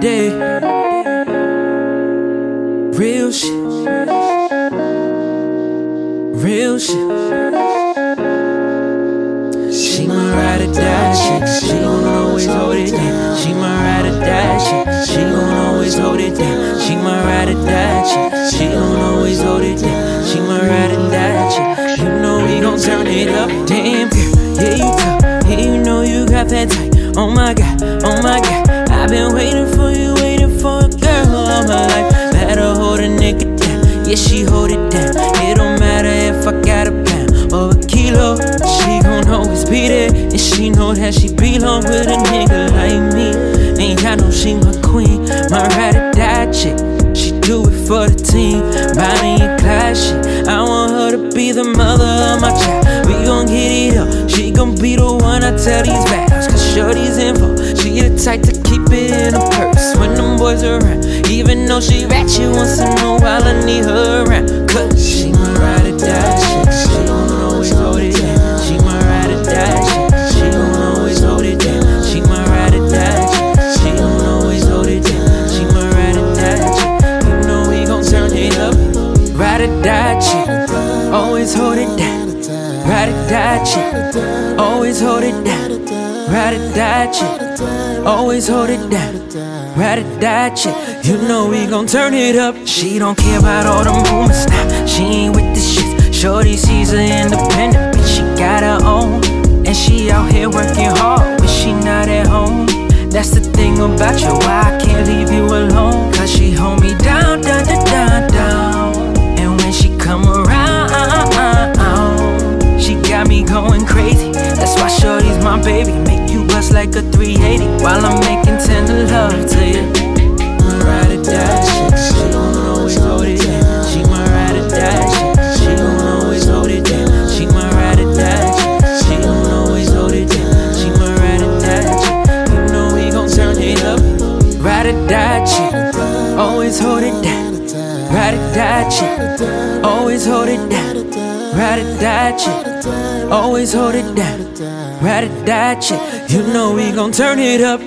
day. Real shit. Real shit. She my ride or die shit. She gon' always hold it down. She my ride or die shit. She gon' always hold it down. She my ride or die shit. She gon' always hold it down. She my ride or die shit. You know we gon' turn it up. Damn girl, yeah you tough. Yeah you know you got that tight. Oh my god, oh my god. I've been waiting for you, waiting for a girl all my life. Better hold a nigga down. Yeah she hold it down. It don't matter if I got a pound or a kilo. She gon' always be there, and she know that she belong with a nigga like me. And y'all know she my queen, my ride or die chick. She do it for the team, gon' be the one I tell these vows. Cause shorty's info. She the type to keep it in a purse when them boys around. Even though she ratchet once in a while, I need her around. Cause she my ride or die shit. She gon' always hold it down. She my ride or die shit. She gon' always hold it down. She my ride or die shit. She gon' always hold it down. She my ride or die shit. You know we gon' turn it up. Ride or die chick. Always hold it down. Ride or die chick. Always hold it down. Ride or die chick. Always hold it down. Ride or die chick. You know we gon' turn it up. She don't care about all the movements now. She ain't with the shit. Shorty sees her independent, bitch. She got her own. And she out here working hard, but she not at home. That's the thing about you, why I can't leave you alone. Cause she hold me down, crazy. That's why Shorty's my baby. Make you bust like a 380 while I'm making tender love to you. Ride or die shit. She gon' always hold it down. She my ride or die shit. She gon' always hold it down. She my ride or die shit. She gon' always hold it down. She my ride or die shit. You know we gon' turn it up. Ride or die chick. Always hold it down. Ride or die chick. Always hold it down. Ride or die chick. Always hold it down. Ride or die chick. You know we gon' turn it up.